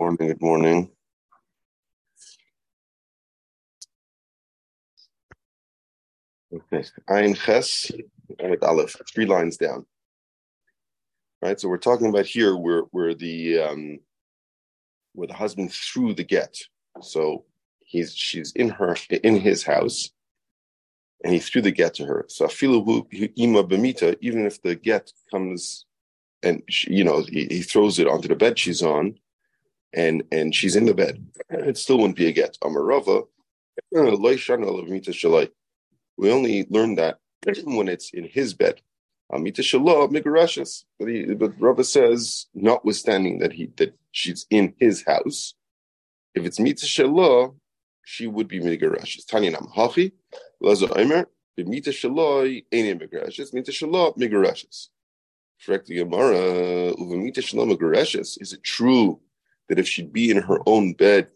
Morning, good morning. Okay, Ein Ches and Aleph, three lines down. Right, so we're talking about here where where the um, where the husband threw the get. So he's she's in her in his house, and he threw the get to her. So afilu ima bemita, even if the get comes and she, you know he, he throws it onto the bed she's on, and and she's in the bed, it still wouldn't be a get. Amarava, uh, we only learn that when it's in his bed. Amita Shalom Migarashas. But he but Rava says, notwithstanding that he that she's in his house, if it's Mita Shalom, she would be Migarashas. Tanya Nam Hachi, Lazo Omer, Mita Shalom, Ain Migarashas, Mita Shalom Migarashas. Correct the Gemara, Uvamita Shalom Migarashas. Is it true that if she'd be in her own bed,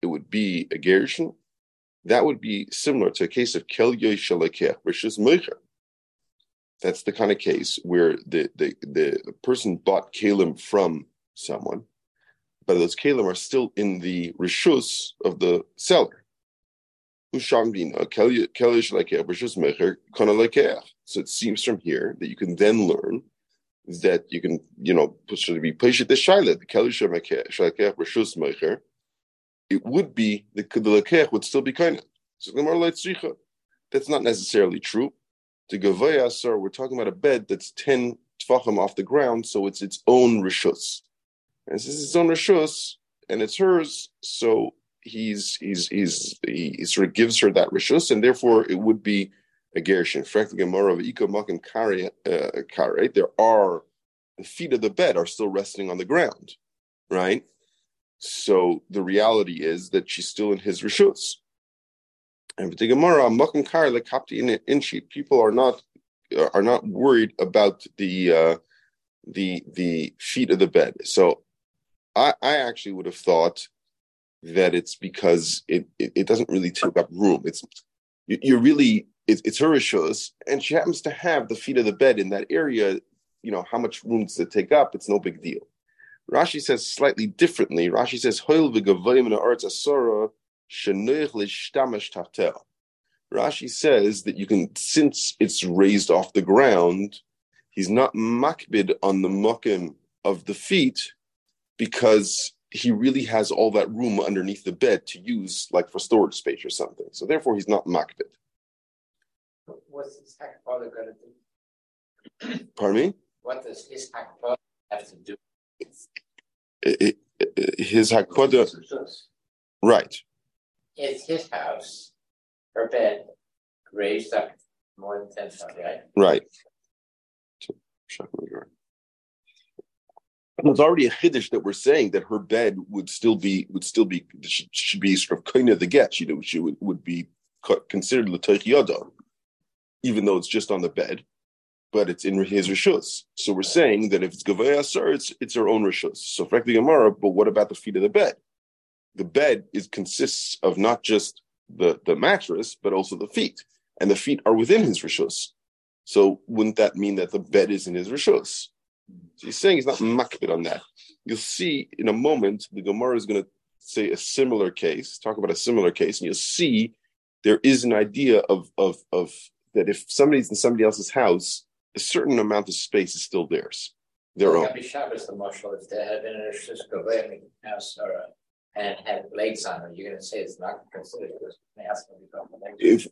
it would be a Gershon? That would be similar to a case of Kel Yoy Shalakeh, which is Moicher. That's the kind of case where the, the, the person bought kalim from someone, but those kalim are still in the rishus of the seller. So it seems from here that you can then learn that you can, you know, should be pushed the shaila, the keli rishus mecher, it would be the the would still be kind. So that's not necessarily true. To Gavaya Asar, we're talking about a bed that's 10 tfachim off the ground, so it's its own rishus. And this is its own rishus, and it's hers, so he's he's he's he sort of gives her that rishus, and therefore it would be a gershon. Frankly, Gemara of Iko Makim Kare, uh, there are the feet of the bed are still resting on the ground, right? So the reality is that she's still in his rishus. And the Gemara, Makan Kar Lekapti in Inchi, people are not are not worried about the uh, the the feet of the bed. So I, I actually would have thought that it's because it, it, it doesn't really take up room. It's you're really it's, it's her issues, and she happens to have the feet of the bed in that area. You know how much room does it take up? It's no big deal. Rashi says slightly differently. Rashi says Hoil Rashi says that you can, since it's raised off the ground, he's not makbid on the mukim of the feet because he really has all that room underneath the bed to use like for storage space or something. So therefore he's not makbid. What's his hakbala going to do? Pardon me? What does his hakbala have to do? It, it, his hakbala, right is his house, her bed, raised up more than 10 feet, right? Right. It's already a chiddush that we're saying that her bed would still be would still be should, should be sort of kind of the get. You know, she would, would be considered l'toich yada, even though it's just on the bed, but it's in his rishus. So we're saying that if it's gavaya it's it's her own rishus. So frankly, Gemara, but what about the feet of the bed? the bed is consists of not just the, the mattress, but also the feet. And the feet are within his rishus. So wouldn't that mean that the bed is in his rishus? So he's saying he's not makbid on that. You'll see in a moment, the Gemara is going to say a similar case, talk about a similar case, and you'll see there is an idea of, of, of that if somebody's in somebody else's house, a certain amount of space is still theirs, their own. Shabbos, the marshal, if there had been a house or a and had legs on it, you're going to say it's not considered If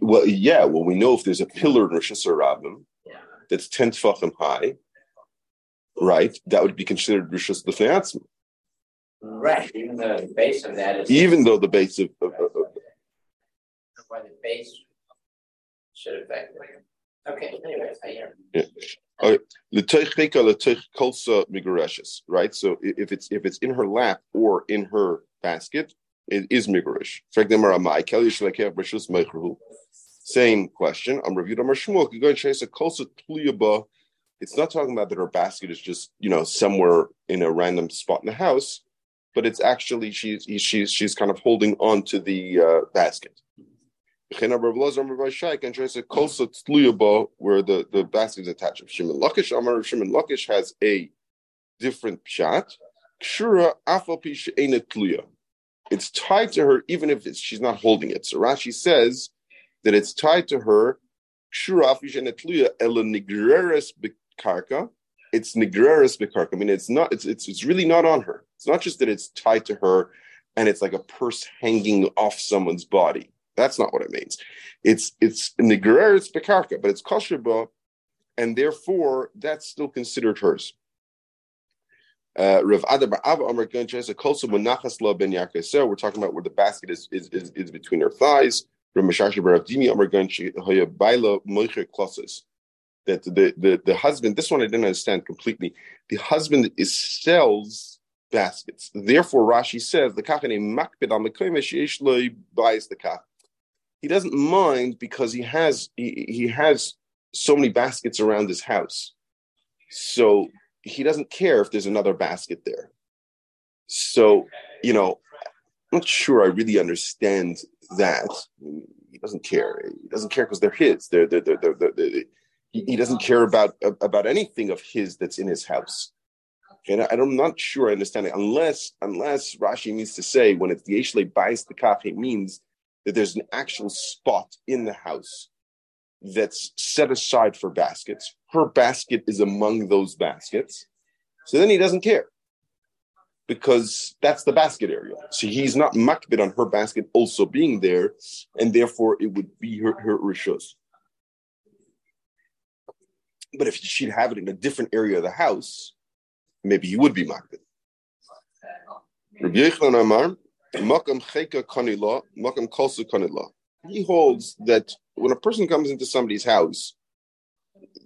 well, yeah, well, we know if there's a pillar in Rosh Hashanah yeah. that's ten tefachim high, right? That would be considered Rosh Hashanah. Right, even though the base of that is even though the base of, of, of, of why the base should affect. Okay, anyways, I hear. Yeah. Right. So if it's if it's in her lap or in her basket, it is migurish. Same question. I'm reviewed on Shmuel. It's not talking about that her basket is just you know somewhere in a random spot in the house, but it's actually she's she's she's kind of holding on to the uh, basket where the, the basket is attached. Shimon Lakish, Amar Shimon Lakish has a different pshat. It's tied to her even if she's not holding it. So Rashi says that it's tied to her. It's nigreres bekarka. I mean, it's not. It's it's it's really not on her. It's not just that it's tied to her, and it's like a purse hanging off someone's body. That's not what it means. It's it's nigreres bekarka, but it's kosher and therefore that's still considered hers. Uh, Rav Ada Ba'ava Amar Guncha a. We're talking about where the basket is is, is, is between her thighs. That the, the the husband, this one I didn't understand completely. The husband is sells baskets. Therefore, Rashi says the kachane makbid the buys the kach. He doesn't mind because he has he, he has so many baskets around his house. So he doesn't care if there's another basket there. So, you know, I'm not sure I really understand that. He doesn't care. He doesn't care because they're his. They're, they're, they're, they're, they're he, he, doesn't care about about anything of his that's in his house. And I, am not sure I understand it unless unless Rashi means to say when it's the Eshle buys the it means that there's an actual spot in the house that's set aside for baskets. Her basket is among those baskets. So then he doesn't care because that's the basket area. So he's not makbid on her basket also being there, and therefore it would be her, her rishos. But if she'd have it in a different area of the house, maybe he would be makbid. Rabbi Yechon Amar, makam cheka kanila, makam kalsa kanila he holds that when a person comes into somebody's house,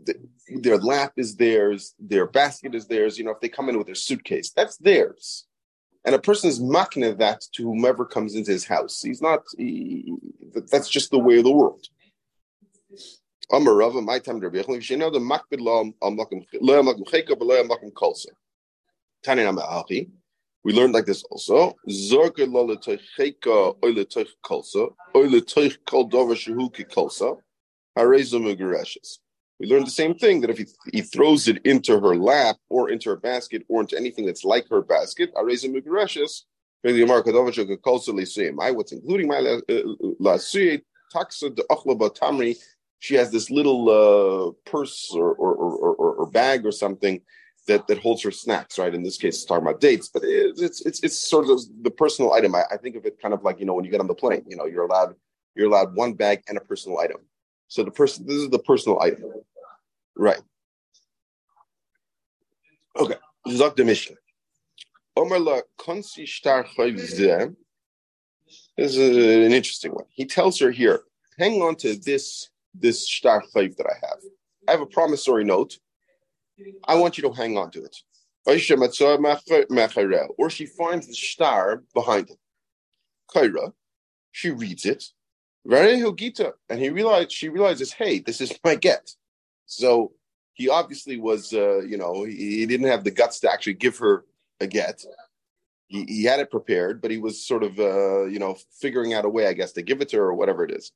the, their lap is theirs, their basket is theirs. You know, if they come in with their suitcase, that's theirs. And a person is makna that to whomever comes into his house. He's not, he, that's just the way of the world. my time you know the makbid law makom makom cheka b'lo makom kolsa. Tani nama we learned like this also. We learned the same thing that if he, throws it into her lap or into her basket or into anything that's like her basket, harezo mugareshes. I what's including my lasui taxa de ochlaba tamri. She has this little uh, purse or bag or something that, that holds her snacks, right? In this case, it's talking about dates, but it's it's it's sort of the personal item. I, I, think of it kind of like you know when you get on the plane, you know, you're allowed you're allowed one bag and a personal item. So the person this is the personal item, right? Okay, Zok the Mishnah. This is an interesting one. He tells her here, hang on to this this shtar that I have. I have a promissory note I want you to hang on to it. Or she finds the shtar behind it. Kaira, she reads it. And he realized she realizes, hey, this is my get. So he obviously was, uh, you know, he, he, didn't have the guts to actually give her a get. He, he had it prepared, but he was sort of, uh, you know, figuring out a way, I guess, to give it to her or whatever it is.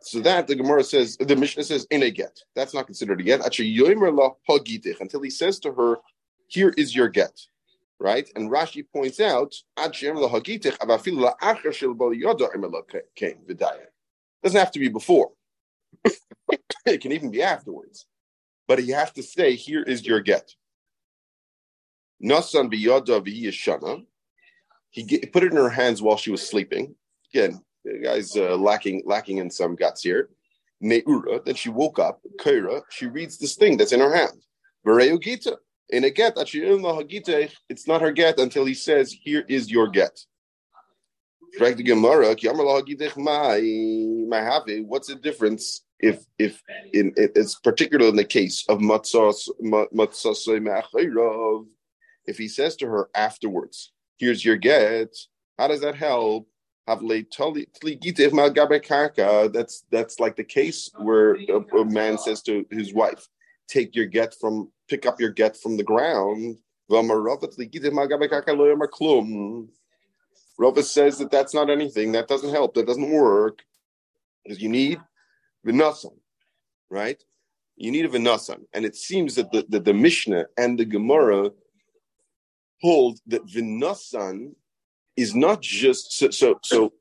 So that the Gemara says, the Mishnah says, in a get. That's not considered a get. Until he says to her, here is your get. Right? And Rashi points out, doesn't have to be before. it can even be afterwards. But you have to say, here is your get. Nasan. He put it in her hands while she was sleeping. Again, the guy's uh, lacking lacking in some guts here. Me'ura, then she woke up, Kaira, she reads this thing that's in her hand. Bereu Gita. In a get, it's not her get until he says, Here is your get. What's the difference if if in it's particularly in the case of matzah if he says to her afterwards, here's your get, how does that help? Uh, that's that's like the case where a, a, man says to his wife, "Take your get from, pick up your get from the ground." Rava says that that's not anything. That doesn't help. That doesn't work because you need v'nasan, right? You need a v'nasan, and it seems that the, the, the Mishnah and the Gemara hold that vinasan is not just so so so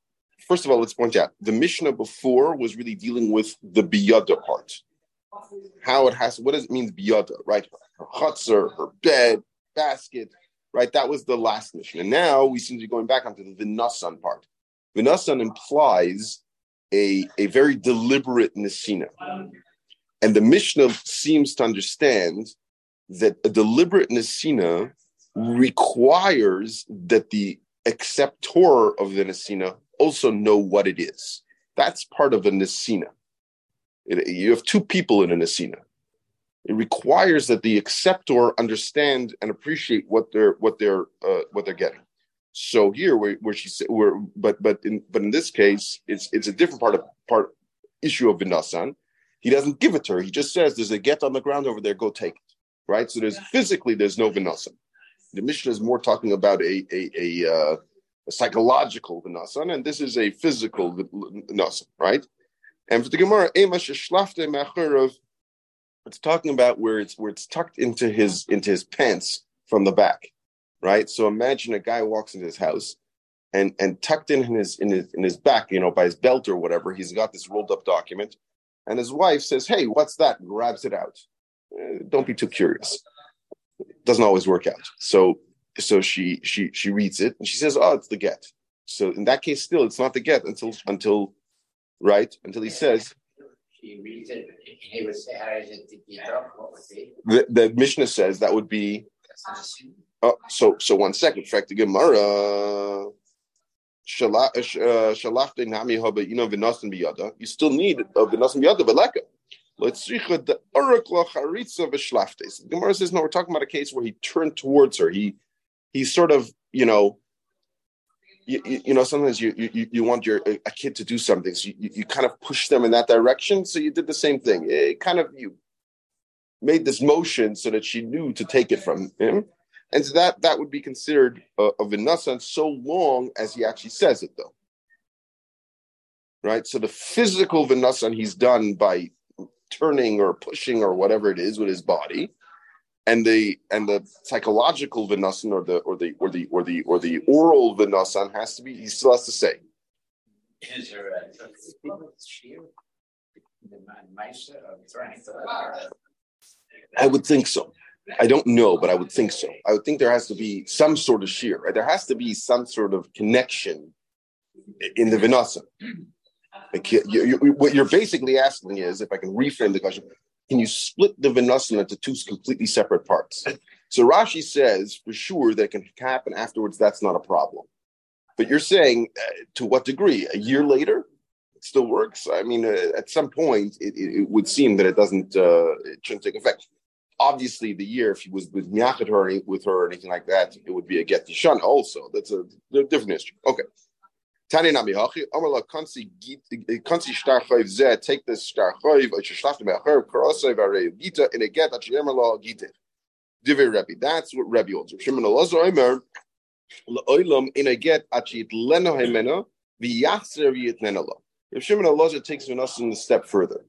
first of all let's point out the mishnah before was really dealing with the biyada part. How it has what does it mean biyada right? Her chutzner her bed basket right? That was the last mishnah and now we seem to be going back onto the vinasan part. Vinasan implies a a very deliberate nisina and the mishnah seems to understand that a deliberate nisina requires that the acceptor of the Nesina also know what it is. That's part of a Nesina. It, you have two people in a Nesina. It requires that the acceptor understand and appreciate what they're what they're uh, what they're getting. So here, where, where she said, where but but in but in this case, it's it's a different part of part issue of Vinasan. He doesn't give it to her. He just says, "There's a get on the ground over there. Go take it." Right. So there's physically there's no Vinasan. The Mishnah is more talking about a a, a, uh, a psychological and this is a physical vinasan, right? And for the Gemara, it's talking about where it's where it's tucked into his into his pants from the back, right? So imagine a guy walks into his house, and and tucked in his in his in his back, you know, by his belt or whatever, he's got this rolled up document, and his wife says, "Hey, what's that?" And grabs it out. Uh, don't be too curious doesn't always work out. So so she she she reads it and she says, "Oh, it's the get." So in that case, still, it's not the get until until right until he says. She reads it. He would say, "How is it get up?" What would be? The, the Mishnah says that would be. Oh, so so one second. In fact, the Gemara. Uh, Shalafte nami haba you know v'nasan biyada. You still need a v'nasan biyada v'leka. The Gemara says, no, we're talking about a case where he turned towards her. He he sort of, you know, you, you, you know, sometimes you, you you want your a kid to do something, so you, you kind of push them in that direction. So you did the same thing. It kind of you made this motion so that she knew to take it from him, and so that that would be considered a, a vinasa so long as he actually says it, though. Right. So the physical vinasan he's done by turning or pushing or whatever it is with his body and the and the psychological vinasan or the or the or the or the or the oral vinasan has to be he still has to say is there a I would think so. I don't know, but I would think so. I would think there has to be some sort of shear. Right? There has to be some sort of connection in the vinasa. You, you, what you're basically asking is, if I can reframe the question, can you split the Vinasana into two completely separate parts? So Rashi says for sure that can happen afterwards. That's not a problem. But you're saying uh, to what degree? A year later, it still works. I mean, uh, at some point, it, it, it, would seem that it doesn't. Uh, it shouldn't take effect. Obviously, the year if he was with Miachet her with her or anything like that, it would be a get Yishan also. That's a, a different issue. Okay. Tani Nami Hachi, Amala Kansi Kansi Shtar Chayv Zeh, take this Shtar Chayv, I should schlaft me Acher, Karosai Vare Gita, in a get that Shemala Gita. Divi Rebbe. That's what Rebbe holds. Shimon Elazar Omer, La'olam in a get Achit Leno Hemena, V'yachzer V'yitnenala. If Shimon Elazar takes v'nasan a step further,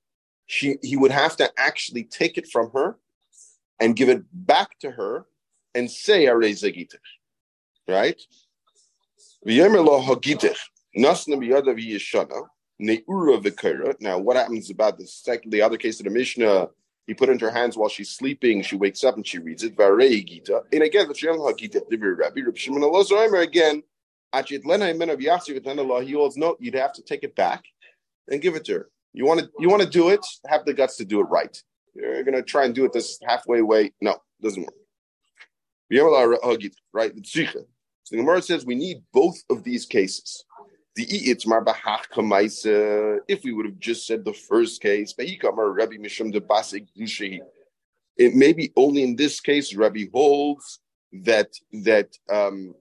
she, he would have to actually take it from her and give it back to her and say Areza Gita. Right? Now, what happens about the second, the other case of the Mishnah? He put into her hands while she's sleeping. She wakes up and she reads it. And again, the Rabbi Rabbi Shimon Elazar again. He holds no. You'd have to take it back and give it to her. You want to you want to do it. Have the guts to do it right. You're going to try and do it this halfway way. No, doesn't work. Right? So the Gemara says we need both of these cases. The itzmar kamaisa. If we would have just said the first case, Rabbi Mishum de Basik It may be only in this case Rabbi holds that that um,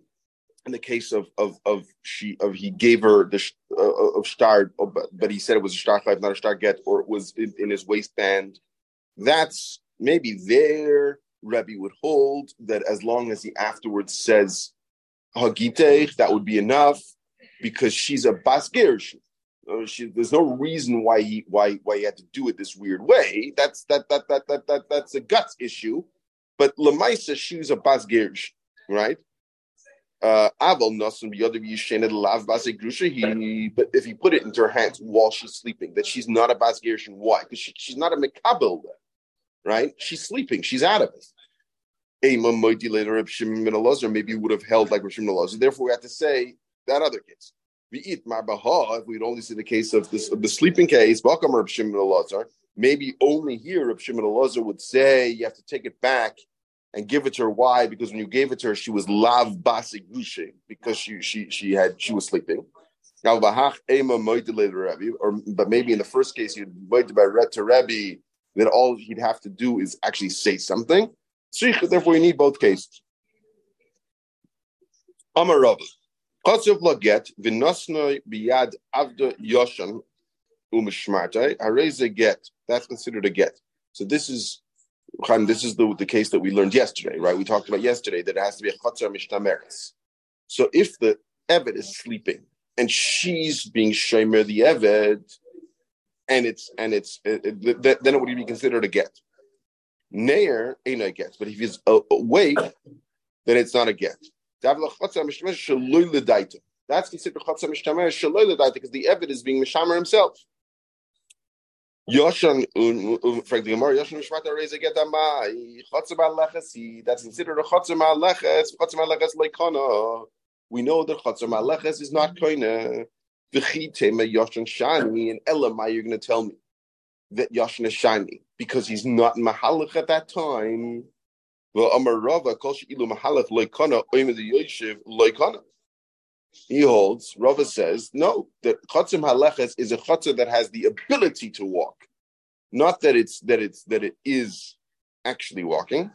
in the case of of of she of he gave her the uh, of shtar, but, but he said it was a shtar five, not a shtar get, or it was in, in his waistband. That's maybe there. Rabbi would hold that as long as he afterwards says Hagitech, that would be enough because she's a. Uh, she, there's no reason why he why why he had to do it this weird way. That's that that that that that that's a guts issue. But Lamaisa, she's a Basgir. right? Uh, he, but if he put it into her hands while she's sleeping, that she's not a bas gerushin. Why? Because she, she's not a mekabel, right? She's sleeping. She's out of it. Maybe would have held like Rishim Elazar. Therefore, we have to say that other case. We eat marbaha. If we'd only see the case of this of the sleeping case, Bakam Reb Shimon. Maybe only here Reb Shimon Elazar would say you have to take it back and give it to her. Why? Because when you gave it to her, she was lav basigushe because she she she had she was sleeping. Now or but maybe in the first case you'd wait by to Rebbe that all he'd have to do is actually say something. Therefore, you need both cases. Amar Rav. Chatzov laget v'nosnoi biyad avda yoshan umishmartai hareze get. That's considered a get. So this is this is the, the case that we learned yesterday, right? We talked about yesterday that it has to be a chatzar mishtameres. So if the Eved is sleeping and she's being shomer the Eved, and it's and it's it, it, then it would be considered a get. Nair ain't a get, but if he's awake, then it's not a get. That's considered chatzar mishtamer shaloi because the Eved is being mishamer himself. Yoshan, frankly, Gemara, Yoshan Mishmata Reza get Chotzim Alechesi, that's considered a Chotzim Aleches, Chotzim Aleches Leikana. We know that Chotzim Aleches is not Koine. V'chitema Yoshan Shani, and Elamai, you're going to tell me that Yoshan is Shani, because he's not Mahalach at that time. He holds, Rava says, no, that Chotzim Haleches is a Chotzah that has the ability to walk. Not that it's that it's that it is actually walking.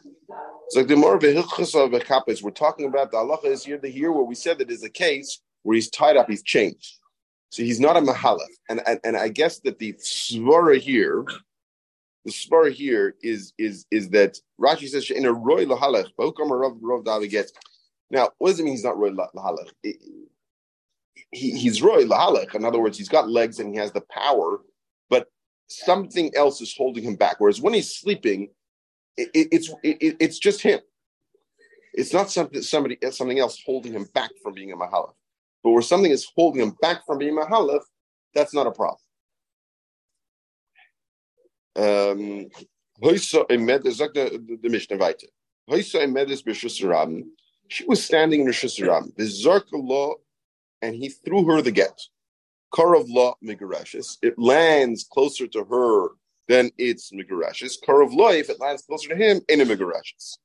So the more of a we're talking about the halacha is here the here where we said that is a case where he's tied up, he's chained. So he's not a mahalach. And, and and I guess that the svara here, the svara here is is is that Rashi says in a roy lahalach, now, what does it mean he's not roy lahalach? he, he's roy lahalach. In other words, he's got legs and he has the power, but something else is holding him back. Whereas when he's sleeping, it, it, it's it, it's just him. It's not something somebody something else holding him back from being a mahalach. But where something is holding him back from being a mahalach, that's not a problem. Um, the Mishnah weiter. She was standing in rishus harabim and he threw her the get. Law migarashes. It lands closer to her than its migarashes. Karav law, if it lands closer to him, in a migarashes.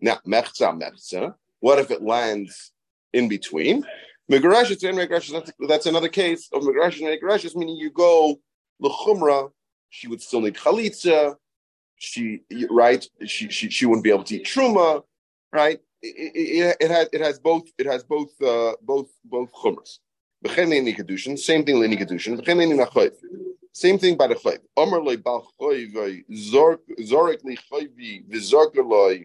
Now, mechza mechza. What if it lands in between? Migarashis and migarashes. That's, that's another case of migarashes and migarashes, meaning you go lechumra. She would still need chalitza. She right. She she she wouldn't be able to eat truma. Right it, it, it, has it has both it has both uh, both both chumras. Same thing kedushin. Same thing by the chayv. Omer loy bal chayv zorek li chayvi v'zorker loy.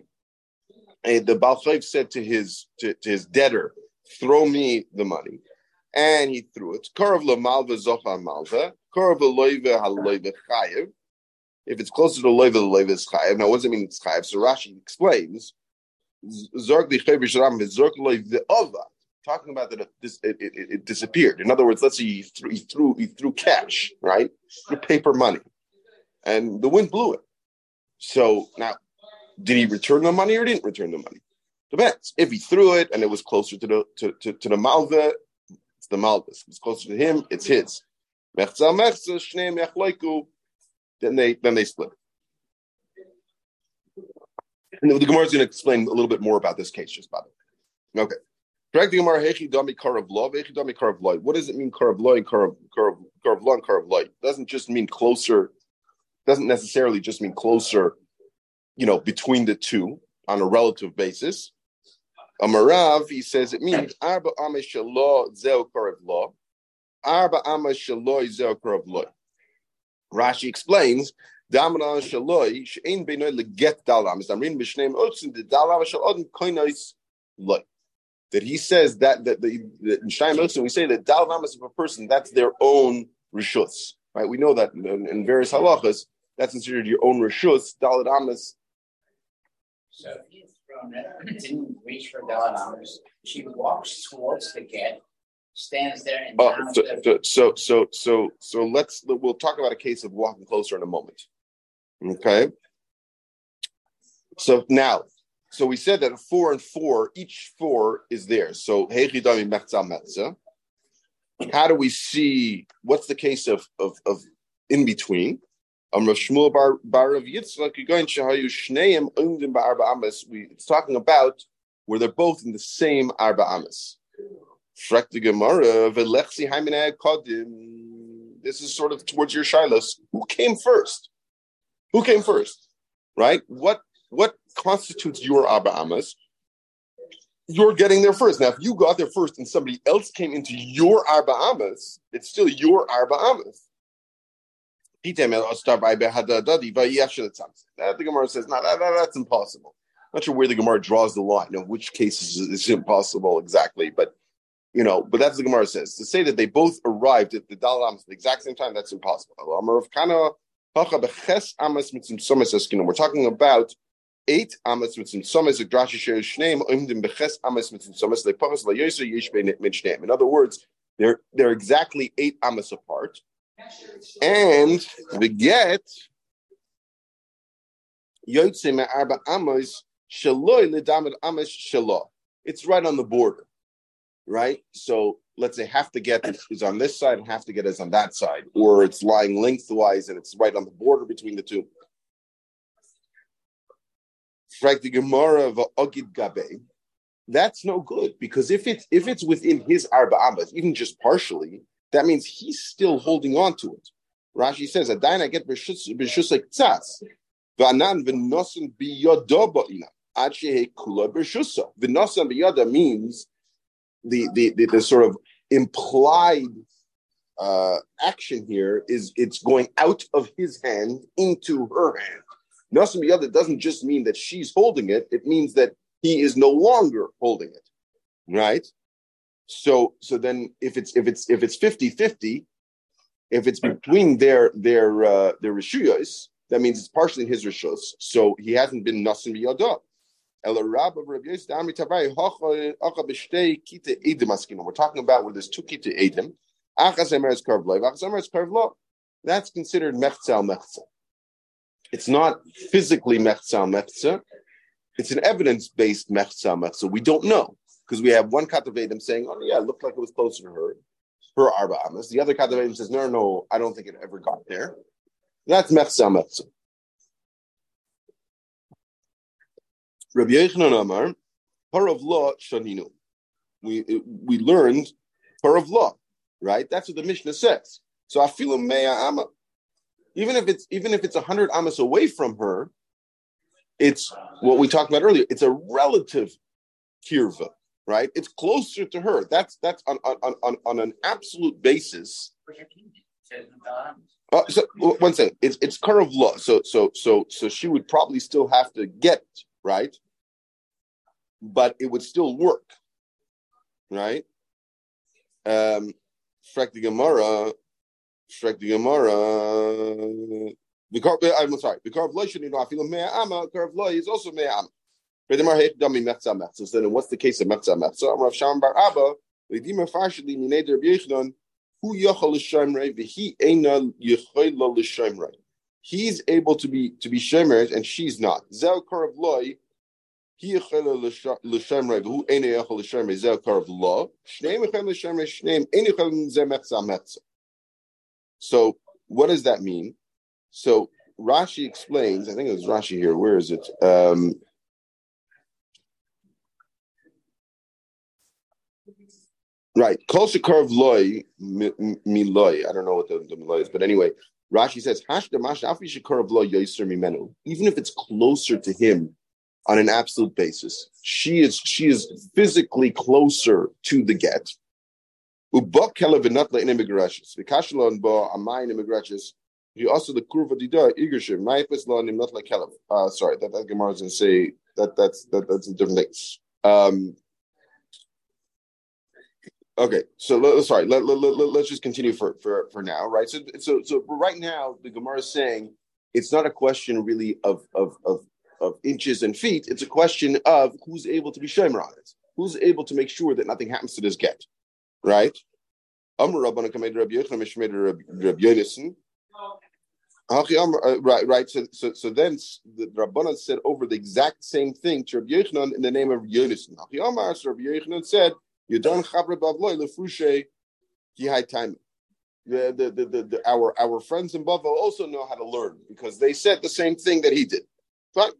The bal chayv said to his to, to, his debtor, "Throw me the money," and he threw it. Karav lo malva zocha malva. If it's closer to loyve, the loyve is chayev. Now, what does it mean? It's chayev. So Rashi explains talking about that it, it, it, it, disappeared. In other words, let's say he threw, threw, threw cash, right? Paper money, and the wind blew it. So now, did he return the money or didn't return the money? Depends. If he threw it and it was closer to the to, to, to the malva, it's the malva's. If it's closer to him, it's his. Then they then they split. And the Gemara is going to explain a little bit more about this case, just by the way. Okay. What does it mean, karav loy and karav karav law and karav loy? Doesn't just mean closer. Doesn't necessarily just mean closer. You know, between the two on a relative basis. Amarav, he says it means arba ameshalo zeo karav law, arba ameshalo zeo karav loy. Rashi explains Damran shaloi she'ein beinoi leget dalam. Is amrin b'shneim the dalam shal odin koinois loy. That he says that that the in Shnayim Otzin we say that dalam is of a person that's their own rishus. Right? We know that in, in various halachas that's considered your own rishus. Dalad amas. So he's didn't reach for Delanumbers. She walks towards the get, stands there and. Oh, so, so, so, so, so let's, we'll talk about a case of walking closer in a moment. Okay. So now, so we said that four and four, each four is there. So how do we see what's the case of of, of in between? Um, Shmuel bar bar of Yitzchak Shahayu Shneim Umdim Ba'arba Amas. We it's talking about where they're both in the same Arba This is sort of towards your shilas. Who came first? Who came first? Right? What what constitutes your Arba Amas? You're getting there first. Now, if you got there first and somebody else came into your Arba Amas, it's still your Arba Amas. The Gemara says, no, that, that, that's impossible. I'm not sure where the Gemara draws the line, of which cases it's impossible exactly, but you know, but that's the Gemara says. To say that they both arrived at the Dalal at the exact same time, that's impossible. We're talking about eight amas mitzim In other words, they're they're exactly eight amas apart, and the get yotze me'arba amos shaloi shalo. It's right on the border, right? So let's say half the get is on this side and half the get is on that side, or it's lying lengthwise and it's right on the border between the two. Frag the Gemara of Ogid Gabe. That's no good because if it's if it's within his arba amas, even just partially, that means he's still holding on to it. Rashi says, "Adain get b'shus like tzas, v'anan v'nosan biyodo ba'ina ad shehe kula b'shusa." V'nosan biyoda means the, the the the sort of implied uh, action here is it's going out of his hand into her hand. Nasim Yada doesn't just mean that she's holding it, it means that he is no longer holding it. Right? So so then if it's if it's if it's 50-50, if it's between their their uh, their rishuyos, that means it's partially in his rishus. So he hasn't been nasim yada. We're talking about where there's two kita edim. That's considered mechzel mechzel. It's not physically mechza mechza. It's an evidence-based mechza mechza. We don't know because we have one katavedim saying, "Oh yeah, it looked like it was closer to her, her arba amas." The other katavedim says, "No, no, I don't think it ever got there." That's mechza mechza. Rabbi Yochanan Amar, par of law shaninu. We we learned par of law, right? That's what the Mishnah says. So afilu meya ama even if it's even if it's hundred amas away from her, it's what we talked about earlier. It's a relative kirva, right? It's closer to her. That's that's on on on, on an absolute basis. Uh, so one second, it's it's of law. So so so so she would probably still have to get right, but it would still work, right? Um, the Gemara, Shrek the Gemara. I'm sorry. The curve loy should know. I feel mea ama. Curve loy is also mea ama. Bedemar hek dami mechza mechza. So then, what's the case of mechza mechza? Rav Sham Bar Abba. V'dimer farshli minei der Yochanan. Hu yochal l'shemrei v'hi eina yichoyla l'shemrei. He's able to be to be shemer and she's not. Zel loy. He l'shemrei. Zel curve lo. Shneim l'shemrei. Shneim eina yochel zeh mechza mechza. So what does that mean? So Rashi explains, I think it was Rashi here, where is it? Um, right. Kol loy miloy. I don't know what the, the miloy is, but anyway, Rashi says, even if it's closer to him on an absolute basis, she is she is physically closer to the get. He also the kurva dida igashim. Naifes lo nim like kelev. Uh, sorry, that, that Gemara is going to say that that's that, that's a different thing. Um, okay, so let, sorry, let, let, let, let's just continue for, for, for now, right? So, so, so right now, the Gemara is saying it's not a question really of, of, of of inches and feet. It's a question of who's able to be shomer on it, who's able to make sure that nothing happens to this get, right? Uh, right, right. So, so, so then the Rabbanan said over the exact same thing to Rabbi Yochanan in the name of Yonason. So Rabbi said, "Yadon chabra bavloy lefushe kihai time." The, the, the, the, the, our our friends in Bavel also know how to learn because they said the same thing that he did. Fine.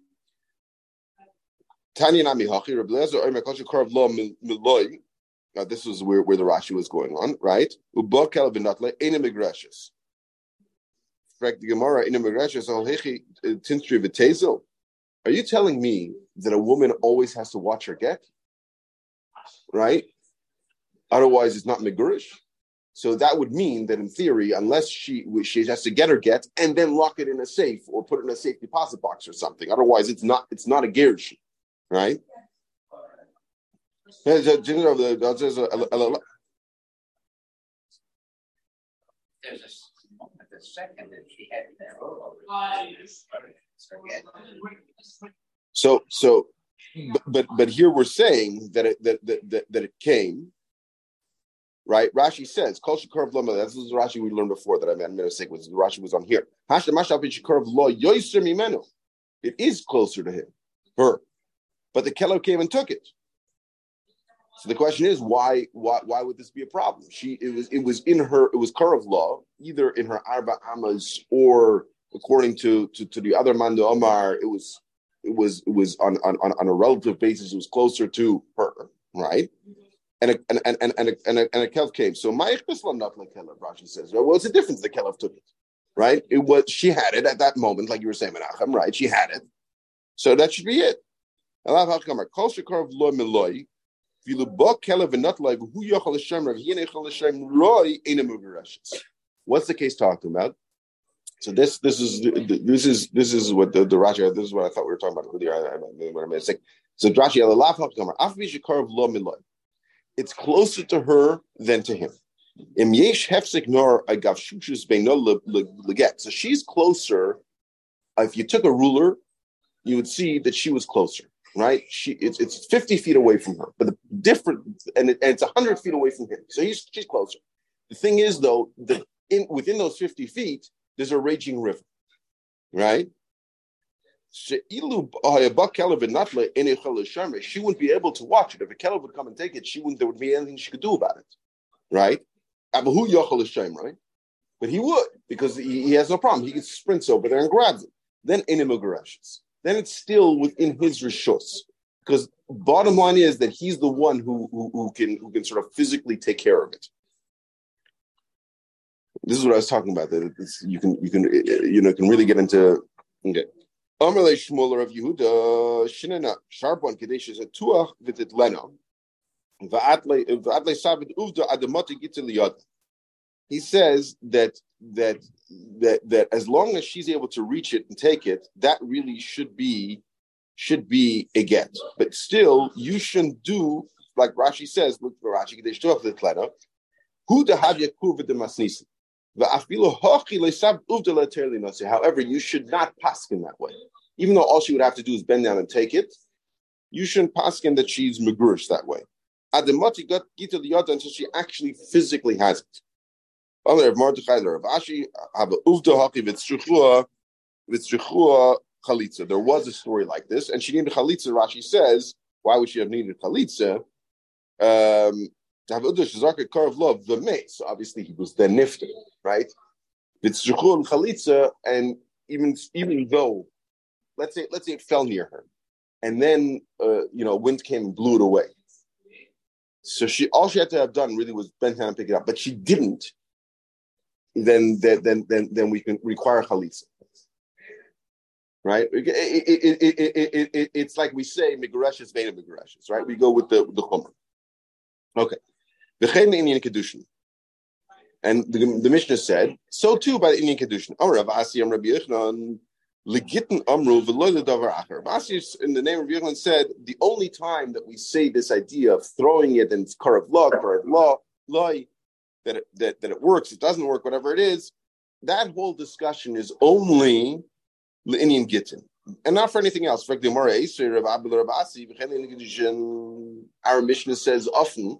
Tanya Nami Hachi Rabbi. Now this was where, where the Rashi was going on, right? Migrashis fact, the Gemara the uh, Are you telling me that a woman always has to watch her get? Right? Otherwise, it's not megurish. So that would mean that in theory, unless she she has to get her get and then lock it in a safe or put it in a safe deposit box or something. Otherwise, it's not it's not a gerish, right? So, so, but, but, but here we're saying that it, that, that, that, that it came, right? Rashi says, "Kol shekarv lo." This is Rashi we learned before that I made a mistake. Was Rashi was on here? It is closer to him, her, but the kelev came and took it. So the question is, why, why, why would this be a problem? She, it was, it was in her, it was Karav law, either in her Arba Amas or according to, to, to the other Mando Omar, it was, it was, it was on, on, on a relative basis, it was closer to her, right? And a, and, and, and, and, a, and, a, and a Kev came. So my not like Kelev, Rashi says, well, what's the difference? The Kelev took it, right? It was, she had it at that moment, like you were saying, Menachem, right? She had it. So that should be it. What's the case talking about? So this this is this is this is what the, the Rashi this is what I thought we were talking about earlier. I, I, I made a mistake. So Rashi it's closer to her than to him. So she's closer. If you took a ruler, you would see that she was closer right? She it's it's 50 feet away from her, but the different and, it, and it's 100 feet away from him. So he's she's closer. The thing is though, that in within those 50 feet, there's a raging river, right? She wouldn't be able to watch it. If a Kelev would come and take it, she wouldn't there would be anything she could do about it. Right? Right? But he would, because he, he has no problem. He gets sprints over there and grabs it. Then Inimagarashes then it's still within his rishos. Because bottom line is that he's the one who, who, who can who can sort of physically take care of it. This is what I was talking about. That you can you can you know can really get into okay. Of Yehuda Sharpon Kadesh is a tuach uvda gitzil He says that that that that as long as she's able to reach it and take it, that really should be should be a get. But still, you shouldn't do like Rashi says. Look for Rashi. Have the letter. Who the have yakuv the masnisi. However, you should not pass paskin that way. Even though all she would have to do is bend down and take it, you shouldn't pass paskin that she's megurish that way. Ademati got gita the until she actually physically has it. Other of Ashi have haki. There was a story like this, and she needed chalitza. Rashi says, why would she have needed chalitza? Um, udash zarka of love the mace. So obviously he was then nifted, right? V'tzrichua and chalitza, and even even though, let's say let's say it fell near her, and then uh, you know wind came and blew it away. So she all she had to have done really was bend down and pick it up, but she didn't then then then then we can require chalitza. Right? It, it, it, it's like we say migarashes vena migarashes, right? We go with the the chomer. Okay. And the, the Mishnah said, so too by the Indian kedushin. Oh, Amrav Asi Am Rabbi Yochanan legitten amru ledavar acher. Asi in the name of Yochanan said the only time that we say this idea of throwing it in karav law, karav law, loy that it, that, that it works, it doesn't work, whatever it is, that whole discussion is only Indian Gittin. and not for anything else. Our Mishnah says often,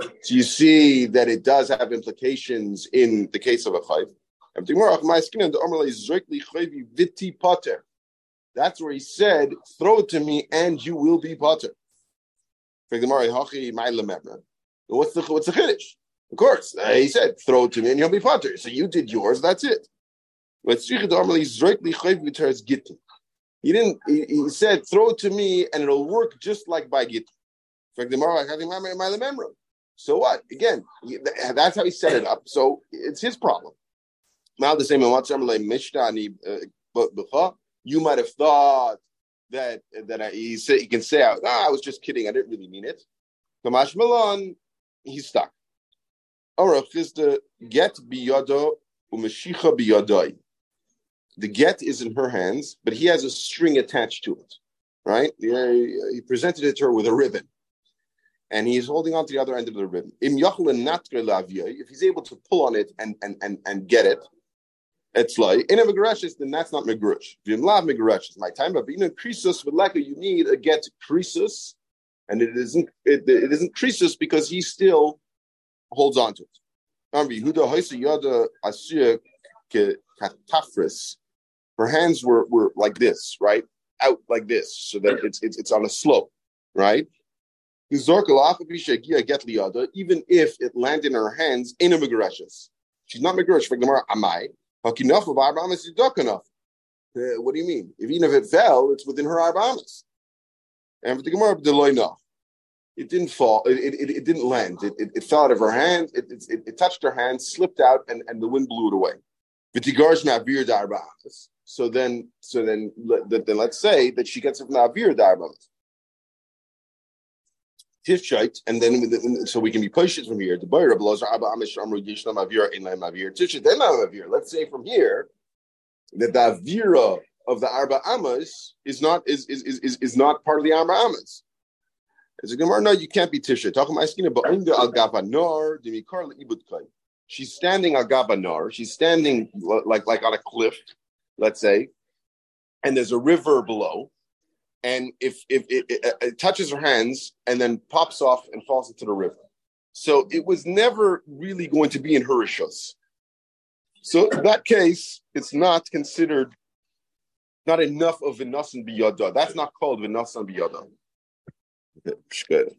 So you see that it does have implications in the case of a chayv. That's where he said, "Throw it to me, and you will be patur." What's the what's the chiddush? Of course, uh, he said, "Throw it to me, and you'll be patur." So you did yours. That's it. He didn't. He, he said, "Throw it to me, and it'll work just like by git." So what? Again, that's how he set it up. So it's his problem. Now the same in you might have thought that that I, he say he can say, "Ah, I was just kidding. I didn't really mean it." Kamashma lan, he's stuck. The get. The get is in her hands, but he has a string attached to it, right? He presented it to her with a ribbon, and he's holding on to the other end of the ribbon. If he's able to pull on it and and and, and get it, it's like in a megreshes, then that's not megrush. Vimlav megreshes. My time of being a krisus with leka, you need a get krisus, and it isn't it, it isn't krisus because he still holds on to it. Her hands were, were like this, right? Out like this, so that it's it's, it's on a slope, right? Even if it landed in her hands, in a megreshes. She's not megrush. For Gemara, amai. Uh, what do you mean? If even if it fell, it's within her Arba Amas. And for the Gemara, it didn't fall. It, it, it, didn't land. It, it, it, fell out of her hand. It, it, it, touched her hand, slipped out, and, and the wind blew it away. So then, so then, then let's say that she gets it from the avir darbamas. Tishait, and then so we can be pushed from here. The boy Rabbi Abba Amish Amru Yishnam Avir Einam Avir Tishait then. Let's say from here that the Avira of the Arba Amas is not is is is is not part of the Arba Amas. As a Gemara, no, you can't be Tisha. Talking asking about al Gabanor Dimikar Ibutkai. She's standing al. She's standing like like on a cliff, let's say, and there's a river below and if if it, it, it, touches her hands and then pops off and falls into the river. So it was never really going to be in her ishus. So in that case, it's not considered not enough of v'nasan biyada. That's not called v'nasan biyada. Okay.